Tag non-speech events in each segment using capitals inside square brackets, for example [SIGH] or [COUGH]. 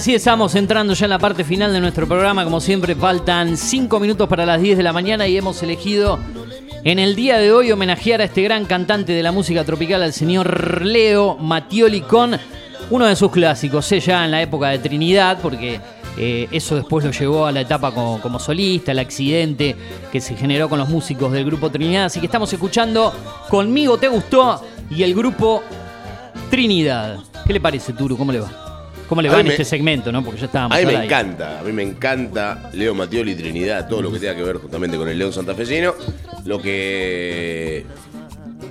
así estamos entrando ya en la parte final de nuestro programa. Como siempre, faltan 5 minutos para las 10 de la mañana y hemos elegido en el día de hoy homenajear a este gran cantante de la música tropical, al señor Leo Mattioli, con uno de sus clásicos, eh, ya en la época de Trinidad, porque eh, eso después lo llevó a la etapa como, como solista, el accidente que se generó con los músicos del grupo Trinidad. Así que estamos escuchando Conmigo Te Gustó y el grupo Trinidad. ¿Qué le parece, Turu? ¿Cómo le va? ¿Cómo le va en me- este segmento, no? Porque ya estábamos A mí me encanta, a mí me encanta Leo Matioli Trinidad, todo lo que tenga que ver justamente con el León santafesino, lo que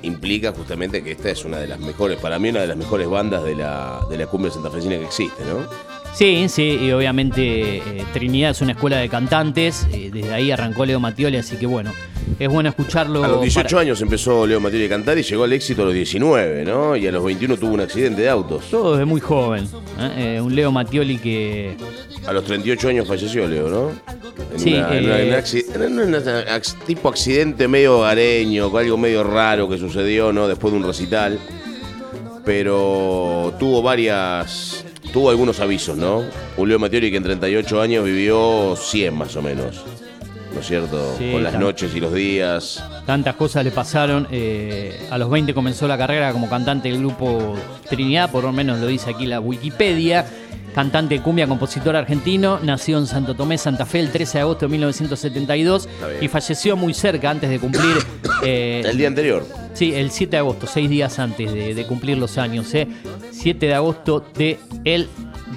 implica justamente que esta es una de las mejores, para mí una de las mejores bandas de la, de la cumbia santafesina que existe, ¿no? Sí, sí, y obviamente eh, Trinidad es una escuela de cantantes, eh, desde ahí arrancó Leo Mattioli, así que bueno, es bueno escucharlo. A los 18 para- años empezó Leo Matioli a cantar y llegó al éxito a los 19, ¿no? Y a los 21 tuvo un accidente de autos. Todo desde muy joven. ¿eh? Un Leo Mattioli que. A los 38 años falleció Leo, ¿no? En Sí, una- en una- en acci- tipo accidente medio hogareño, algo medio raro que sucedió, ¿no? Después de un recital. Pero tuvo varias. Tuvo algunos avisos, ¿no? Leo Mattioli que en 38 años vivió 100 más o menos. ¿No es cierto? Sí, Con las noches y los días. Tantas cosas le pasaron. eh, a los 20 comenzó la carrera como cantante del grupo Trinidad, por lo menos lo dice aquí la Wikipedia. Cantante cumbia, compositor argentino, nació en Santo Tomé, Santa Fe, el 13 de agosto de 1972 bien. y falleció muy cerca antes de cumplir. [COUGHS] eh, El día anterior. Sí, el 7 de agosto, seis días antes de, de cumplir los años. ¿eh? 7 de agosto de el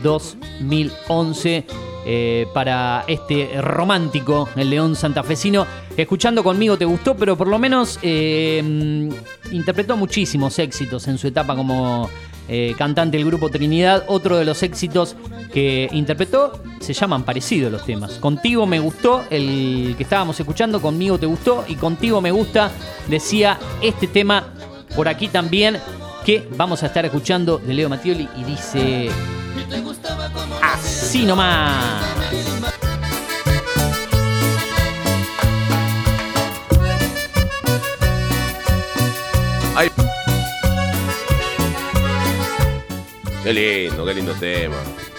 2011 eh, para este romántico, el León Santafesino. Escuchando conmigo te gustó, pero por lo menos eh, interpretó muchísimos éxitos en su etapa como eh, cantante del grupo Trinidad. Otro de los éxitos que interpretó se llaman parecidos los temas. Contigo me gustó, el que estábamos escuchando, conmigo te gustó y contigo me gusta, decía este tema por aquí también que vamos a estar escuchando de Leo Mattioli y dice así nomás. Qué lindo, qué lindo tema.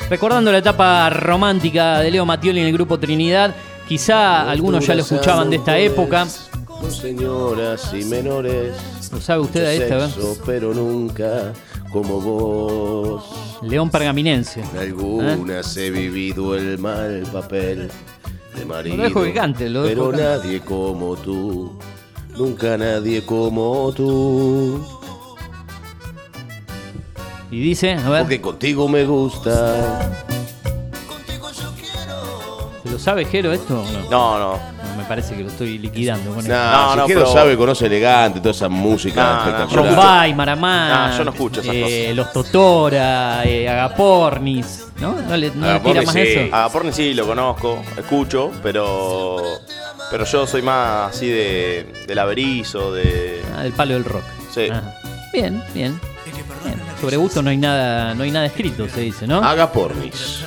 Recordando la etapa romántica de Leo Mattioli en el grupo Trinidad, quizá algunos ya lo escuchaban de esta época. Con señoras y menores. ¿Lo sabe usted a esta? sexo, pero nunca como vos. León Pergaminense. En algunas he vivido el mal papel de marido. lo dejo que cante, lo dejo Pero que cante. nadie como tú. Nunca nadie como tú. Y dice, a ver, Porque contigo me gusta. ¿se lo sabe Jero esto o no? No, no. No, me parece que lo estoy liquidando con Nah, esto. No, si no, quiero pero- sabe, conoce elegante, toda esa música No, no, espectacular. Rombay, Maramá. No, yo no escucho esas eh, Los Totora, eh, Agapornis. ¿No? ¿No le, no le Agapornis, tira más sí. eso? A Porni sí lo conozco, escucho, pero. Pero yo soy más así de. del averizo, de. Ah, del palo del rock. Sí. Ajá. Bien, bien. Sobre gusto no hay nada, no hay nada escrito, se dice, ¿no? Haga pornis.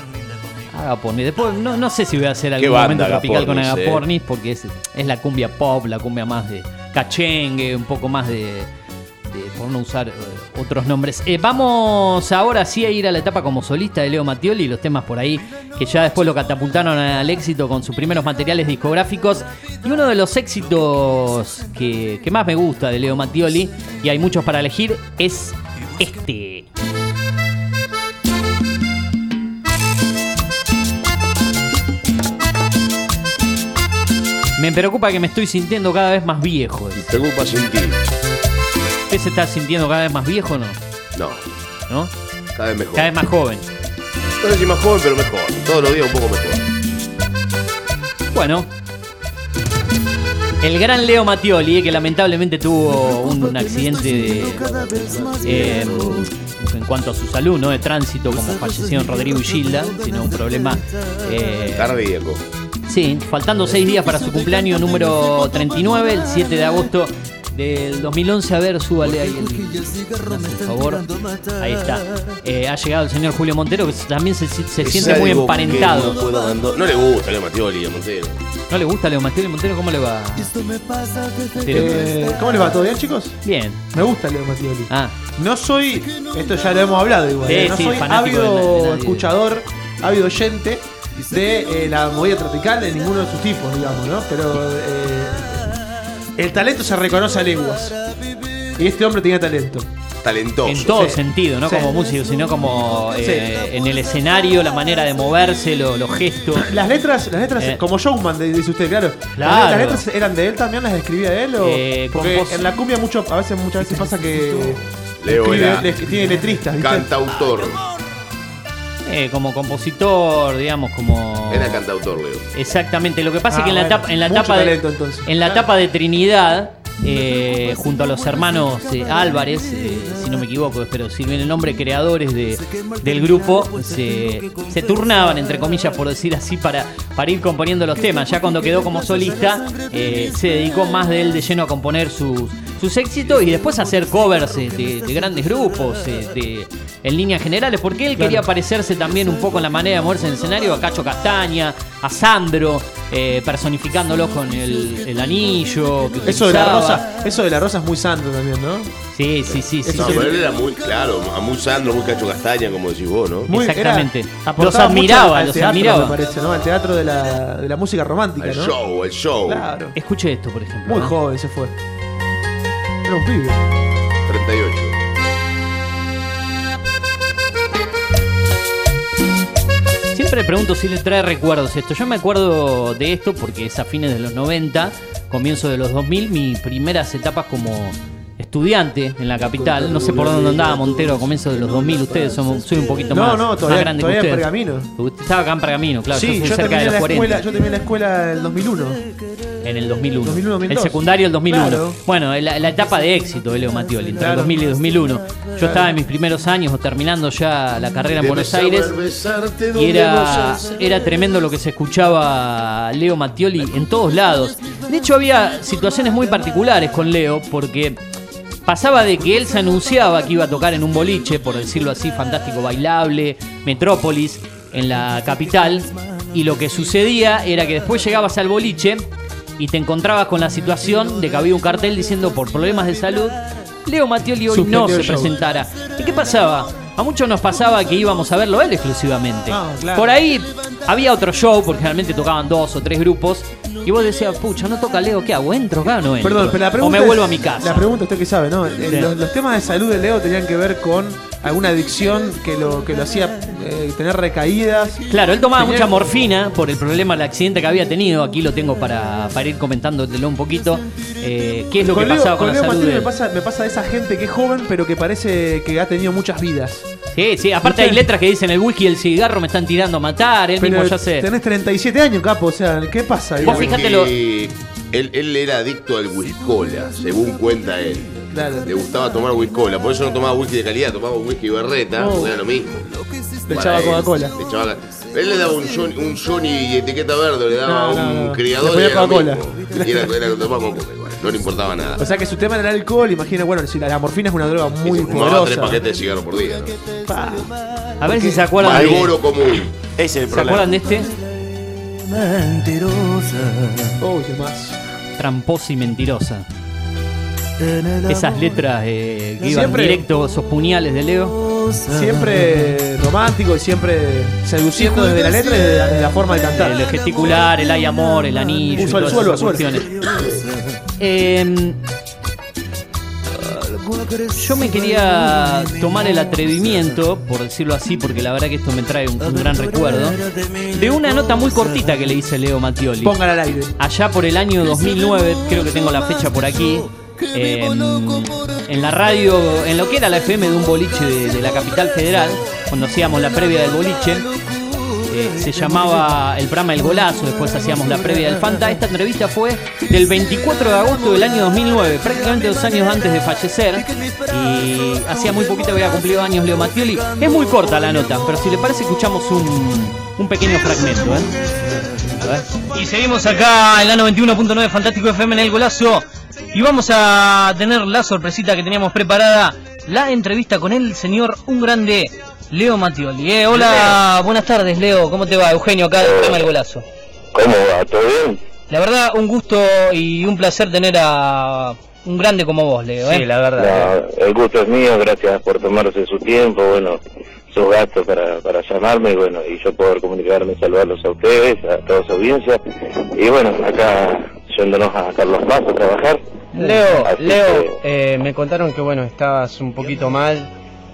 Agapornis. Después no, no sé si voy a hacer algún momento tropical con Agapornis, eh. Agapornis, porque es, es la cumbia pop, la cumbia más de cachengue, un poco más de, de- por no usar eh, otros nombres. Eh, vamos ahora sí a ir a la etapa como solista de Leo Mattioli y los temas por ahí que ya después lo catapultaron al éxito con sus primeros materiales discográficos. Y uno de los éxitos que, que más me gusta de Leo Mattioli, y hay muchos para elegir, es este. Me preocupa que me estoy sintiendo cada vez más viejo. dice. Preocupa sin ti. ¿Usted se está sintiendo cada vez más viejo o no? No, ¿No? cada vez mejor. Cada vez más joven. No sé si más joven, pero mejor. Todos los días un poco mejor. Bueno. El gran Leo Mattioli, eh, que lamentablemente tuvo un, accidente de, eh, en cuanto a su salud, no de tránsito, como fallecieron Rodrigo y Gilda, sino un problema eh, Cardíaco. Sí, faltando seis días para su cumpleaños número 39, el 7 de agosto del 2011. A ver, súbale ahí el, por favor. Ahí está. Eh, ha llegado el señor Julio Montero, que también se, se Es siente muy algo emparentado. que No, puedo abandonar. No le gusta Leo Matioli a Montero. ¿No le gusta Leo Matioli Montero? ¿Cómo le va? Eh, ¿Cómo les va? ¿Todo bien, chicos? Bien. Me gusta Leo Mattioli. Ah, No soy, esto ya lo hemos hablado igual, Sí, eh, no sí, soy fanático ávido de la- de nadie. escuchador, ávido oyente de eh, la movida tropical de ninguno de sus tipos, digamos, ¿no? Pero eh, el talento se reconoce a leguas. Y este hombre tenía talento. Talentoso. en todo sí. sentido, no Sí. como músico, sino como eh, en el escenario, la manera de moverse, lo- los gestos. Las letras, las letras, Eh. como showman, dice usted, claro. Las- Claro. Las, letras eran de él también, las escribía él o Eh, porque compos- en la cumbia mucho, a veces muchas veces pasa que Leo escribe- era le- tiene letristas, ¿viste? Cantautor. Eh, como compositor, digamos, como. Era cantautor, Leo. Exactamente. Lo que pasa Ah, es que en la bueno. etapa, en la etapa de, talento, entonces. en la Claro. etapa de Trinidad, eh, junto a los hermanos eh, Álvarez, eh, si no me equivoco, espero si bien el nombre, creadores de, del grupo, se, se turnaban, entre comillas, por decir así, para, para ir componiendo los temas. Ya cuando quedó como solista, eh, se dedicó más de él de lleno a componer sus, sus éxitos y después hacer covers eh, de, de grandes grupos, eh, de- en líneas generales, porque él quería parecerse también un poco en la manera de moverse en el escenario a Cacho Castaña, a Sandro, eh, personificándolos con el, el anillo. Que Eso de la rosa, eso de la rosa es muy santo también, ¿no? Sí, sí, sí. sí, No, sí. pero él era muy, claro, a muy Sandro, muy Cacho Castaña, como decís vos, ¿no? Muy- Exactamente. era- Los admiraba, al los teatro, admiraba. Me parece, ¿no? Al teatro de la, de la música romántica, El ¿no? show, el show. Claro. Escuche esto, por ejemplo. Muy ¿no? joven se fue. Un pibe. 38. Siempre pregunto si le trae recuerdos esto. Yo me acuerdo de esto porque es a fines de los 90, comienzo de los 2000, mis primeras etapas como estudiante en la capital. No sé por dónde andaba Montero a comienzos de los 2000. Ustedes son, soy un poquito No, más, no, más todavía- grande todavía que en ustedes. Pergamino. Usted estaba acá en Pergamino, claro. sí, yo fui yo cerca de terminé, los la 40. escuela, yo terminé la escuela en el 2001. En el 2001. 2001, el 2002. secundario el 2001. Claro. Bueno, la, la etapa de éxito de Leo Mattioli, entre el Claro. 2000 y 2001. Yo estaba en mis primeros años o terminando ya la carrera en Buenos Aires. Y era, era tremendo lo que se escuchaba Leo Mattioli en todos lados. De hecho, había situaciones muy particulares con Leo, porque pasaba de que él se anunciaba que iba a tocar en un boliche, por decirlo así, fantástico bailable, Metrópolis, en la capital, y lo que sucedía era que después llegabas al boliche y te encontrabas con la situación de que había un cartel diciendo por problemas de salud, Leo Mattioli hoy Suspendió no se show. presentara. ¿Y qué pasaba? A muchos nos pasaba que íbamos a verlo a él exclusivamente. Ah, claro. Por ahí había otro show, porque generalmente tocaban dos o tres grupos, y vos decías, pucha, no toca Leo, ¿qué hago? ¿Entro acá o no entro? Perdón, pero la o pregunta me es- vuelvo a mi casa. La pregunta usted que sabe, ¿no? Sí. Los, los temas de salud de Leo tenían que ver con alguna adicción que lo, que lo hacía eh, tener recaídas. Claro, él tomaba mucha morfina por el problema del accidente que había tenido. Aquí lo tengo para, para ir comentándotelo un poquito. Eh, ¿Qué es lo que Leo, pasaba con, con la Leo salud de me pasa, me pasa de esa gente que es joven, pero que parece que ha tenido muchas vidas. Sí, sí, aparte hay letras que dicen el whisky y el cigarro me están tirando a matar. Él Pero mismo ya se. tenés 37 años, capo, o sea, ¿qué pasa? Vos fijate lo- él, él era adicto al whiskola, según cuenta él. Claro. Le gustaba tomar whiskola, por eso no tomaba whisky de calidad, tomaba whisky berreta, Oh. era lo mismo. Le echaba él, Coca-Cola. le echaba- Él le daba un Johnny, un Johnny etiqueta verde, le daba No, no, un no. criador Le ponía y era lo Coca-Cola. Y era, era tomaba Coca-Cola no le importaba nada. O sea que su tema era el alcohol, imagina, bueno, si la, la morfina es una droga muy se fumaba tres poderosa. paquetes de cigarro por día. ¿no? Pa. A ver si se acuerdan de. Común. Ese es el ¿Se problema. acuerdan de este? Oh, qué más. Tramposa y mentirosa. Esas letras eh, que iban Siempre- directo, esos puñales de Leo. Siempre romántico y siempre seduciendo desde la letra y desde la, desde la forma de cantar. El gesticular, el hay amor, el anillo. Uso suelo, cuestiones. Eh, yo me quería tomar el atrevimiento, por decirlo así, porque la verdad que esto me trae un, un gran recuerdo, de una nota muy cortita que le hice Leo Mattioli. Póngala al aire. Allá por el año 2009, creo que tengo la fecha por aquí, en, en la radio, en lo que era la FM de un boliche de, de la capital federal, cuando hacíamos la previa del boliche. eh, se llamaba el programa El Golazo, después hacíamos la previa del Fanta. Esta entrevista fue del 24 de agosto del año 2009, prácticamente dos años antes de fallecer. Y hacía muy poquito que había cumplido años Leo Mattioli. Es muy corta la nota, pero si le parece, escuchamos un, un pequeño fragmento. ¿eh? A ver. Y seguimos acá en la 91.9 Fantástico FM en El Golazo. Y vamos a tener la sorpresita que teníamos preparada, la entrevista con el señor, un grande, Leo Mattioli. Eh, hola, buenas tardes Leo, ¿cómo te va? Eugenio acá tema El Golazo. ¿Cómo va? ¿Todo bien? La verdad, un gusto y un placer tener a un grande como vos, Leo. ¿eh? Sí, la verdad. No, el gusto es mío, gracias por tomarse su tiempo, bueno, sus gastos para, para llamarme y bueno, y yo poder comunicarme, saludarlos a ustedes, a toda su audiencia. Y bueno, acá yéndonos a Carlos Paz a trabajar. Leo, Así Leo, eh, me contaron que bueno, estabas un poquito mal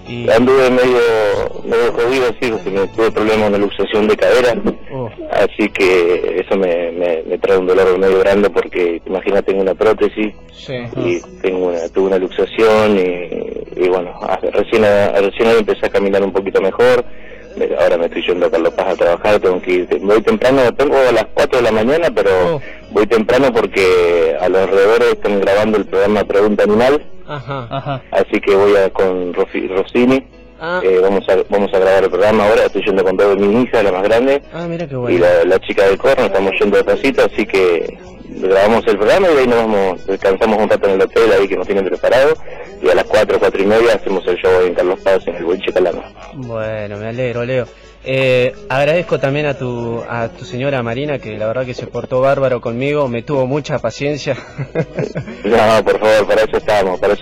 y... Anduve medio, medio jodido, sí, porque me tuve problemas de luxación de cadera, Oh, así que eso me, me, me trae un dolor medio grande porque, imagínate, tengo una prótesis sí. y tengo una, tuve una luxación y, y bueno, hace- recién, recién empecé a caminar un poquito mejor, Me- ahora me estoy yendo a Carlos Paz a trabajar, tengo que ir, voy temprano, tengo a las 4 de la mañana, pero Oh. Voy temprano porque a los alrededores están grabando el programa Pregunta Animal, Ajá. Ajá. así que voy a con Rofi- Rossini, Ah, eh, vamos, a, vamos a grabar el programa ahora, estoy yendo con todo mi hija, la más grande, ah, mira qué y bueno. la, la chica del corno, estamos yendo de pasito, así que grabamos el programa y de ahí nos vamos, descansamos un rato en el hotel ahí que nos tienen preparado y a las 4, 4 y media hacemos el show en Carlos Paz en el Boliche Calama. Bueno, me alegro, Leo. Eh, agradezco también a tu, a tu señora Marina, que la verdad que se portó bárbaro conmigo, me tuvo mucha paciencia. [LAUGHS] No, por favor, para eso estamos, para eso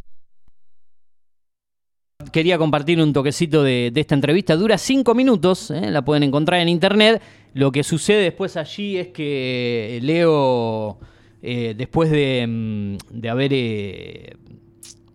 Quería compartir un toquecito de, de esta entrevista. Dura cinco minutos, ¿eh? la pueden encontrar en internet. Lo que sucede después allí es que Leo, eh, después de, mm, de haber eh,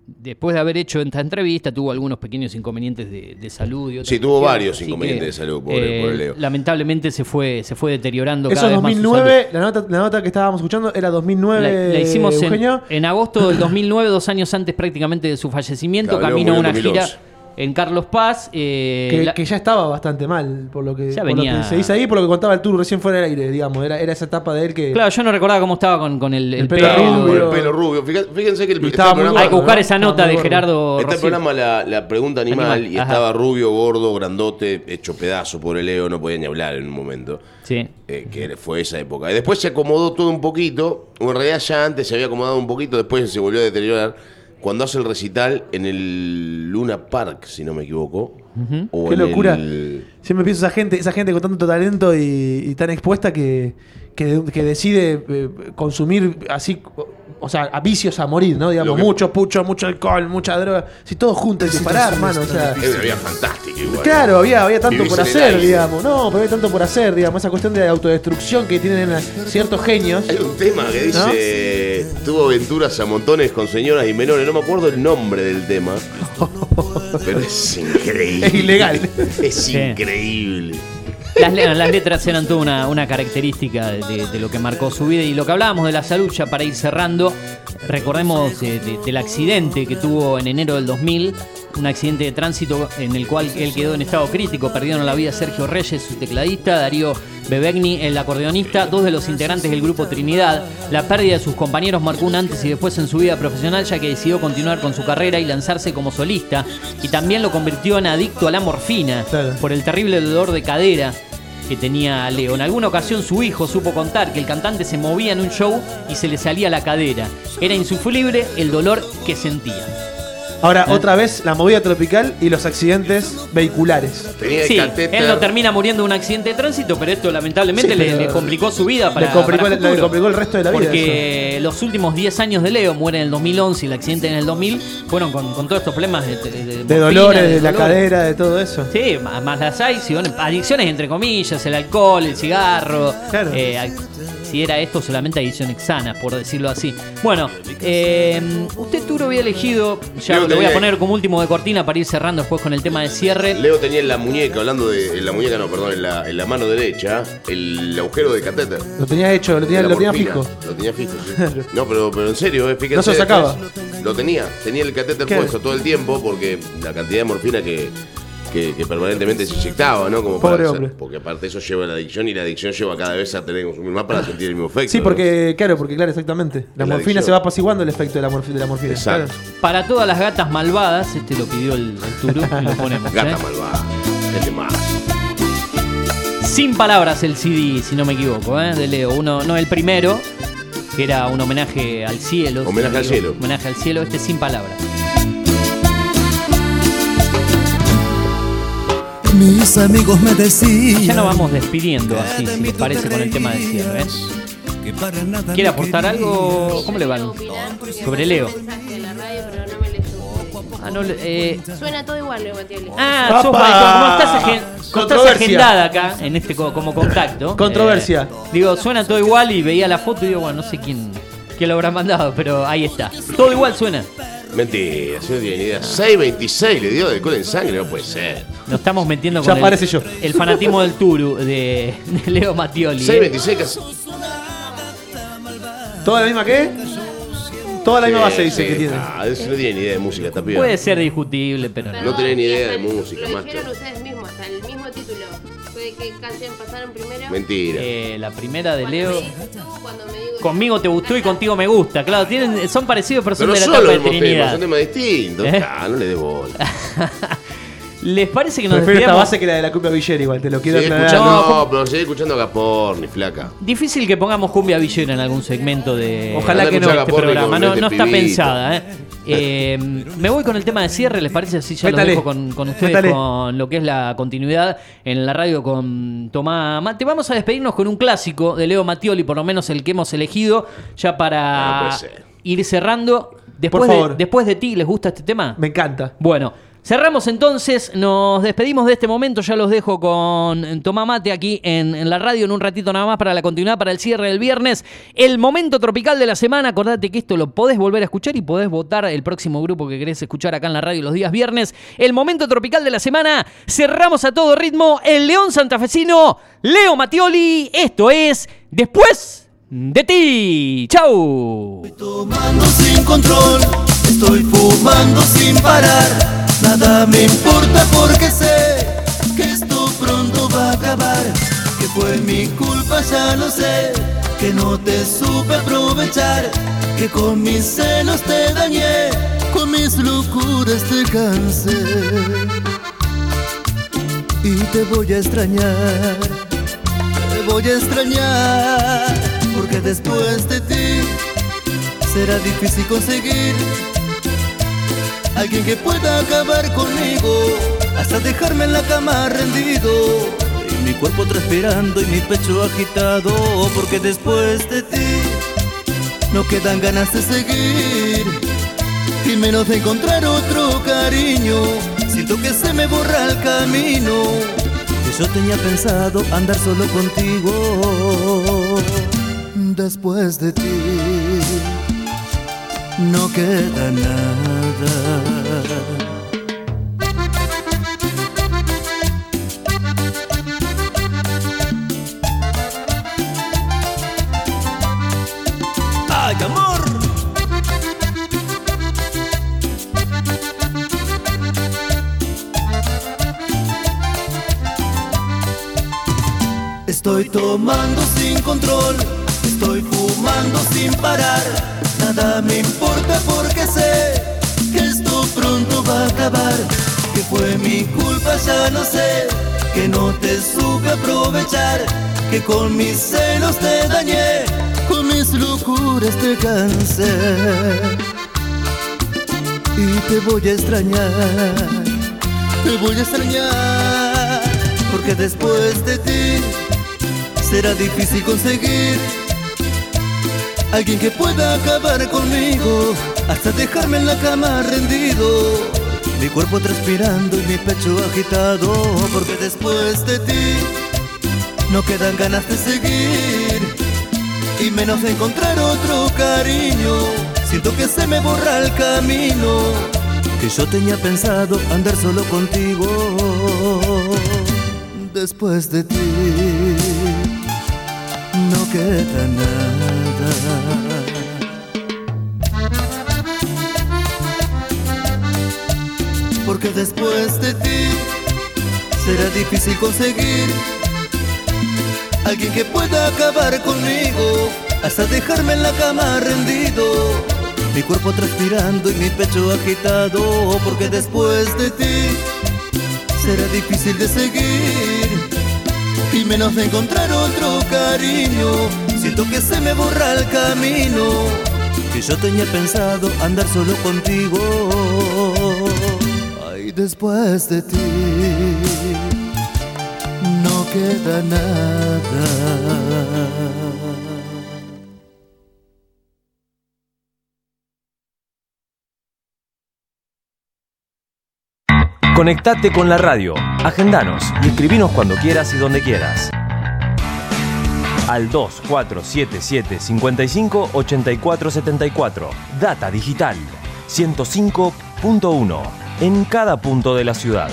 después de haber hecho esta entrevista, tuvo algunos pequeños inconvenientes de, de salud. Y otras Sí, tuvo varios inconvenientes que, de salud, pobre- eh, pobre Leo. Lamentablemente se fue, se fue deteriorando Eso cada es vez más 2009, la nota, la nota que estábamos escuchando era 2009. la, la hicimos en, agosto del 2009, dos años antes prácticamente de su fallecimiento. Claro, camino a una gira 2011. En Carlos Paz. eh, Que, la- que ya estaba bastante mal, por lo que, Ya por lo venía- que se dice ahí, por lo que contaba el tour recién fuera del aire, digamos. Era, era esa etapa de él que. Claro, yo no recordaba cómo estaba con, con el, el El pelo. rubio. el pelo rubio. Fíjate- Fíjense que el, este estaba muy programa- Hay que buscar ¿no? esa nota de gordo. Gerardo Este Rossini. programa, la, la pregunta animal, Animal, y ajá. estaba rubio, gordo, grandote, hecho pedazo por el Leo, no podía ni hablar en un momento. Sí. eh, que fue esa época. Y después se acomodó todo un poquito, o en realidad ya antes se había acomodado un poquito, después se volvió a deteriorar. Cuando hace el recital en el Luna Park, si no me equivoco. o Qué en locura. el- Siempre pienso esa gente, esa gente con tanto talento y, y tan expuesta que, que, que decide eh, consumir así, o sea, a vicios a morir, ¿no? Digamos, que- mucho pucho, mucho alcohol, mucha droga. Si todo junto y disparar, hermano. O sea, vida fantástica igual. Claro, había, había tanto Vivís por hacer, digamos. No, pero había tanto por hacer, digamos. Esa cuestión de autodestrucción que tienen ciertos genios. Hay un tema que dice, tuvo aventuras a montones con señoras y menores, no me acuerdo el nombre del tema, [LAUGHS] pero es increíble. Es ilegal. Es Sí. increíble. Las, le- las letras eran toda una, una característica de, lo que marcó su vida. Y lo que hablábamos de la salud, ya para ir cerrando, recordemos de- del accidente que tuvo en enero del 2000, un accidente de tránsito en el cual él quedó en estado crítico. Perdieron la vida Sergio Reyes, su tecladista, Darío Bebegni, el acordeonista, dos de los integrantes del grupo Trinidad. La pérdida de sus compañeros marcó un antes y después en su vida profesional, ya que decidió continuar con su carrera y lanzarse como solista. Y también lo convirtió en adicto a la morfina por el terrible dolor de cadera que tenía Leo. En alguna ocasión su hijo supo contar que el cantante se movía en un show y se le salía la cadera. Era insufrible el dolor que sentía. Ahora, ¿Eh? otra vez, la movida tropical y los accidentes vehiculares. Tenía Sí, catéter. él no termina muriendo de un accidente de tránsito, pero esto lamentablemente Sí, le, pero- le complicó su vida para le, complicó, para le- futuro. complicó el resto de la vida. Porque los últimos 10 años de Leo, muere en el 2011 y el accidente en el 2000, fueron con, con todos estos problemas de, de- de eso. De morfina, dolores, de la dolor. cadera, de todo eso. Sí, más, más las adicciones, adicciones entre comillas, el alcohol, el cigarro. Claro. eh, ac- si era esto, solamente adicciones sanas, por decirlo así. Bueno, eh, usted Turo había elegido, ya Leo lo voy a poner como último de cortina para ir cerrando después con el tema de cierre. Leo tenía en la muñeca, hablando de en la muñeca, no, perdón, en la, en la mano derecha, el agujero de catéter. Lo tenía hecho, lo tenía, lo fijo. Lo tenía fijo, sí. [LAUGHS] No, pero, pero en serio, eh, fíjense. No se sacaba. después, Lo tenía, tenía el catéter ¿Qué? puesto todo el tiempo porque la cantidad de morfina que, que, que permanentemente se inyectaba, ¿no? Como Pobre para hombre. Porque aparte eso lleva a la adicción y la adicción lleva cada vez a tener que consumir más para sentir el mismo efecto. Sí, ¿no? porque, claro, porque claro, exactamente. La morfina adicción. se va apaciguando el efecto de la, morfi- de la morfina. Exacto. claro. Para todas las gatas malvadas, este lo pidió el, el Turu y lo ponemos. Gata ¿eh? malvada. Este más. Sin palabras el CD, si no me equivoco, ¿eh? de Leo. Uno, no el primero, que era un homenaje al cielo. si Homenaje no al cielo. Homenaje al cielo, este sin palabras. Mis amigos me decían. Ya nos vamos despidiendo así, si les parece, con el tema de cierre. ¿eh? ¿Quiere aportar algo? ¿Cómo le van? Sobre Leo. Ah, no, le- eh, Suena todo igual, Leo Matioli. ah, sos, como estás, como agendada acá, en este co- como contacto. Controversia. eh, digo, suena todo igual y veía la foto y digo, bueno, no sé quién, quién lo habrá mandado, pero ahí está. Todo igual suena. Mentira, si no tiene ni idea. 6.26 le dio de cola en sangre, no puede ser. Nos estamos metiendo Ya con parece el, yo. el fanatismo del Turu de, de Leo Mattioli. ¿eh? 6.26 casi. ¿Toda la misma qué? Toda la misma base dice sí. que tiene. Ah, no tiene ni idea de música, está pidiendo. Puede ser discutible, pero no. No tenés ni idea de música, Lo dijeron ustedes mismos, hasta el mismo título. ¿Fue qué canción pasaron primero? Mentira. Eh, la primera de Cuando Leo. me cuando me. Conmigo te gustó y contigo me gusta. Claro, tienen, son parecidos, pero son Pero de la etapa de temas, Trinidad. son temas distintos. ¿Eh? Ah, no le dé bola. [LAUGHS] ¿Les parece que nos Prefiero esta despidamos? base que la de la cumbia villera igual, te lo quiero Seguí aclarar. escuchando, No, no, pero seguí escuchando a Gaporni, flaca. Difícil que pongamos cumbia villera en algún segmento de, Ojalá que no. este programa. con No, este no está pibito. pensada. ¿eh? [LAUGHS] Eh, me voy con el tema de cierre, ¿les parece? Así ya Métale. lo dejo con, con ustedes Métale. con lo que es la continuidad en la radio con Tomás Mate. Vamos a despedirnos con un clásico de Leo Mattioli, por lo menos el que hemos elegido, ya No para puede ser. ir cerrando. Después, Por de, favor. después de ti, ¿les gusta este tema? Me encanta. Bueno, cerramos entonces, nos despedimos de este momento, ya los dejo con Tomá Mate aquí en, en la radio en un ratito nada más para la continuidad, para el cierre del viernes. El momento tropical de la semana, acordate que esto lo podés volver a escuchar y podés votar el próximo grupo que querés escuchar acá en la radio los días viernes. El momento tropical de la semana, cerramos a todo ritmo, el León Santafesino, Leo Matioli, esto es Después de ti. ¡Chau! Tomando sin control, estoy fumando sin parar. Nada me importa porque sé que esto pronto va a acabar. Que fue mi culpa, ya lo sé. Que no te supe aprovechar. Que con mis celos te dañé. Con mis locuras te cansé. Y te voy a extrañar. Te voy a extrañar. Porque después de ti será difícil conseguir alguien que pueda acabar conmigo hasta dejarme en la cama rendido. Y mi cuerpo transpirando y mi pecho agitado porque después de ti no quedan ganas de seguir. Y menos de encontrar otro cariño siento que se me borra el camino. Que yo tenía pensado andar solo contigo. Después de ti no queda nada. ¡Ay, amor! Estoy tomando sin control, estoy fumando sin parar. Nada me importa porque sé va a acabar. Que fue mi culpa, ya no sé. Que no te supe aprovechar. Que con mis celos te dañé. Con mis locuras te cansé. Y te voy a extrañar. Te voy a extrañar. Porque después de ti será difícil conseguir alguien que pueda acabar conmigo hasta dejarme en la cama rendido. Mi cuerpo transpirando y mi pecho agitado porque después de ti no quedan ganas de seguir y menos de encontrar otro cariño. Siento que se me borra el camino que yo tenía pensado andar solo contigo después de ti no queda nada. Después de ti será difícil conseguir alguien que pueda acabar conmigo hasta dejarme en la cama rendido. Mi cuerpo transpirando y mi pecho agitado, porque después de ti será difícil de seguir y menos de encontrar otro cariño. Siento que se me borra el camino, que yo tenía pensado andar solo contigo. Ay, después de ti no queda nada. Conectate con la radio, agendanos y escribinos cuando quieras y donde quieras. Al 2477 55 84 74. Data Digital 105.1 en cada punto de la ciudad.